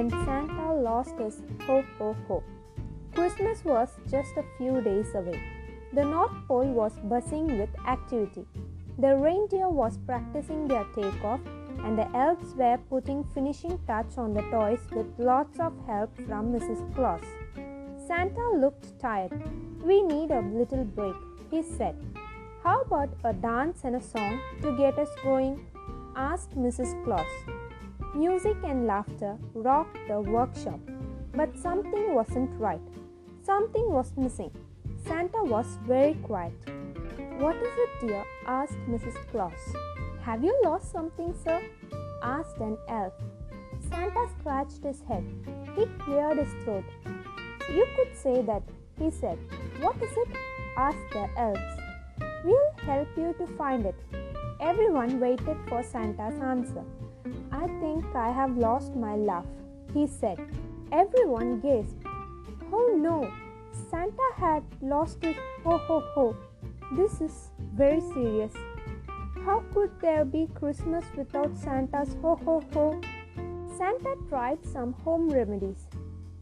when Santa lost his ho ho ho. Christmas was just a few days away. The North Pole was buzzing with activity. The reindeer was practicing their takeoff and the elves were putting finishing touch on the toys with lots of help from Mrs. Claus. Santa looked tired. We need a little break, he said. How about a dance and a song to get us going? asked Mrs. Claus. Music and laughter rocked the workshop, but something wasn't right. Something was missing. Santa was very quiet. What is it, dear? asked Mrs. Claus. Have you lost something, sir? asked an elf. Santa scratched his head. He cleared his throat. You could say that, he said. What is it? asked the elves. We'll help you to find it. Everyone waited for Santa's answer. I think I have lost my laugh, he said. Everyone gasped. Oh no, Santa had lost it. Ho ho ho. This is very serious. How could there be Christmas without Santa's ho ho ho? Santa tried some home remedies.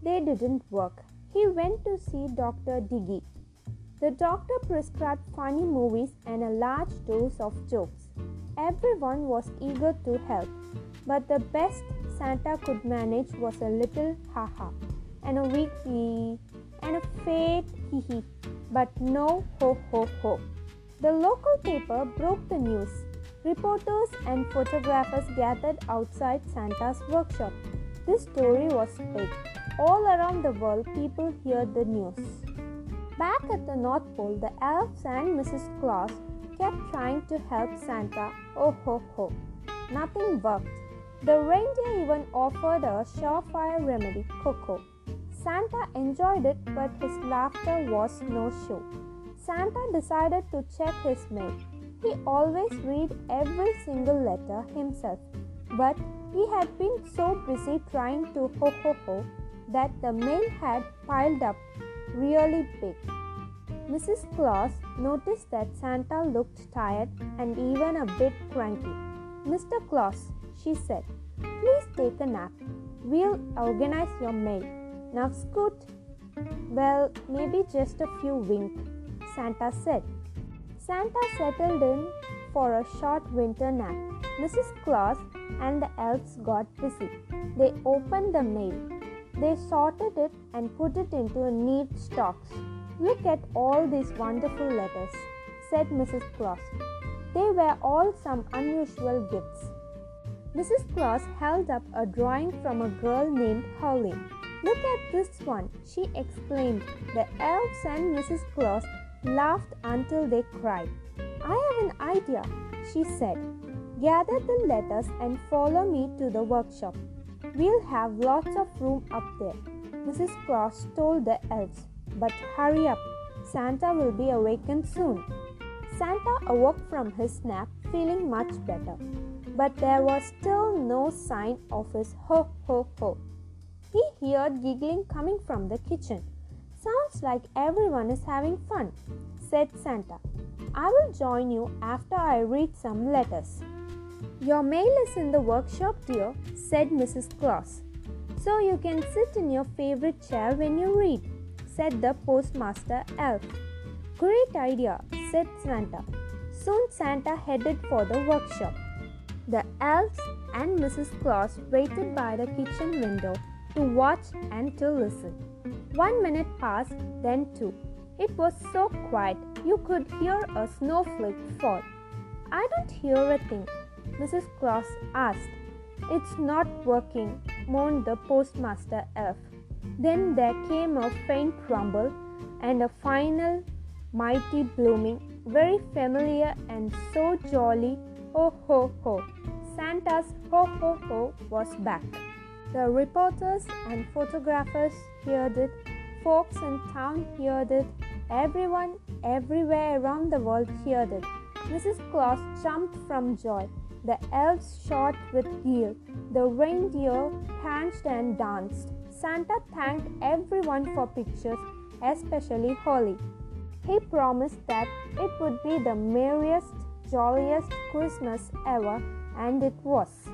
They didn't work. He went to see Dr. Diggy. The doctor prescribed funny movies and a large dose of jokes. Everyone was eager to help, but the best Santa could manage was a little ha ha and a weak wee and a faint hee hee, but no ho ho ho. The local paper broke the news. Reporters and photographers gathered outside Santa's workshop. This story was big. All around the world, people heard the news. Back at the North Pole, the elves and Mrs. Claus kept trying to help Santa. Oh ho ho. Nothing worked. The reindeer even offered a surefire remedy, cocoa. Santa enjoyed it, but his laughter was no show. Santa decided to check his mail. He always read every single letter himself, but he had been so busy trying to ho ho ho that the mail had piled up really big. Mrs. Claus noticed that Santa looked tired and even a bit cranky. Mr. Claus, she said, please take a nap. We'll organize your mail. Now scoot. Well, maybe just a few wink, Santa said. Santa settled in for a short winter nap. Mrs. Claus and the elves got busy. They opened the mail. They sorted it and put it into neat stocks. Look at all these wonderful letters, said Mrs. Claus. They were all some unusual gifts. Mrs. Claus held up a drawing from a girl named Holly. Look at this one, she exclaimed. The elves and Mrs. Claus laughed until they cried. I have an idea, she said. Gather the letters and follow me to the workshop. We'll have lots of room up there. Mrs. Claus told the elves, but hurry up. Santa will be awakened soon. Santa awoke from his nap feeling much better, but there was still no sign of his ho ho ho. He heard giggling coming from the kitchen. Sounds like everyone is having fun, said Santa. I will join you after I read some letters. Your mail is in the workshop, dear, said Mrs. Claus. So you can sit in your favorite chair when you read, said the postmaster elf. Great idea, said Santa. Soon Santa headed for the workshop. The elves and Mrs. Claus waited by the kitchen window to watch and to listen. One minute passed, then two. It was so quiet you could hear a snowflake fall. I don't hear a thing, Mrs. Claus asked. It's not working, moaned the postmaster elf. Then there came a faint rumble and a final mighty blooming, very familiar and so jolly. Ho ho ho! Santa's ho ho ho was back. The reporters and photographers heard it, folks in town heard it, everyone everywhere around the world heard it. Mrs. Claus jumped from joy. The elves shot with glee. The reindeer pranced and danced. Santa thanked everyone for pictures, especially Holly. He promised that it would be the merriest, jolliest Christmas ever, and it was.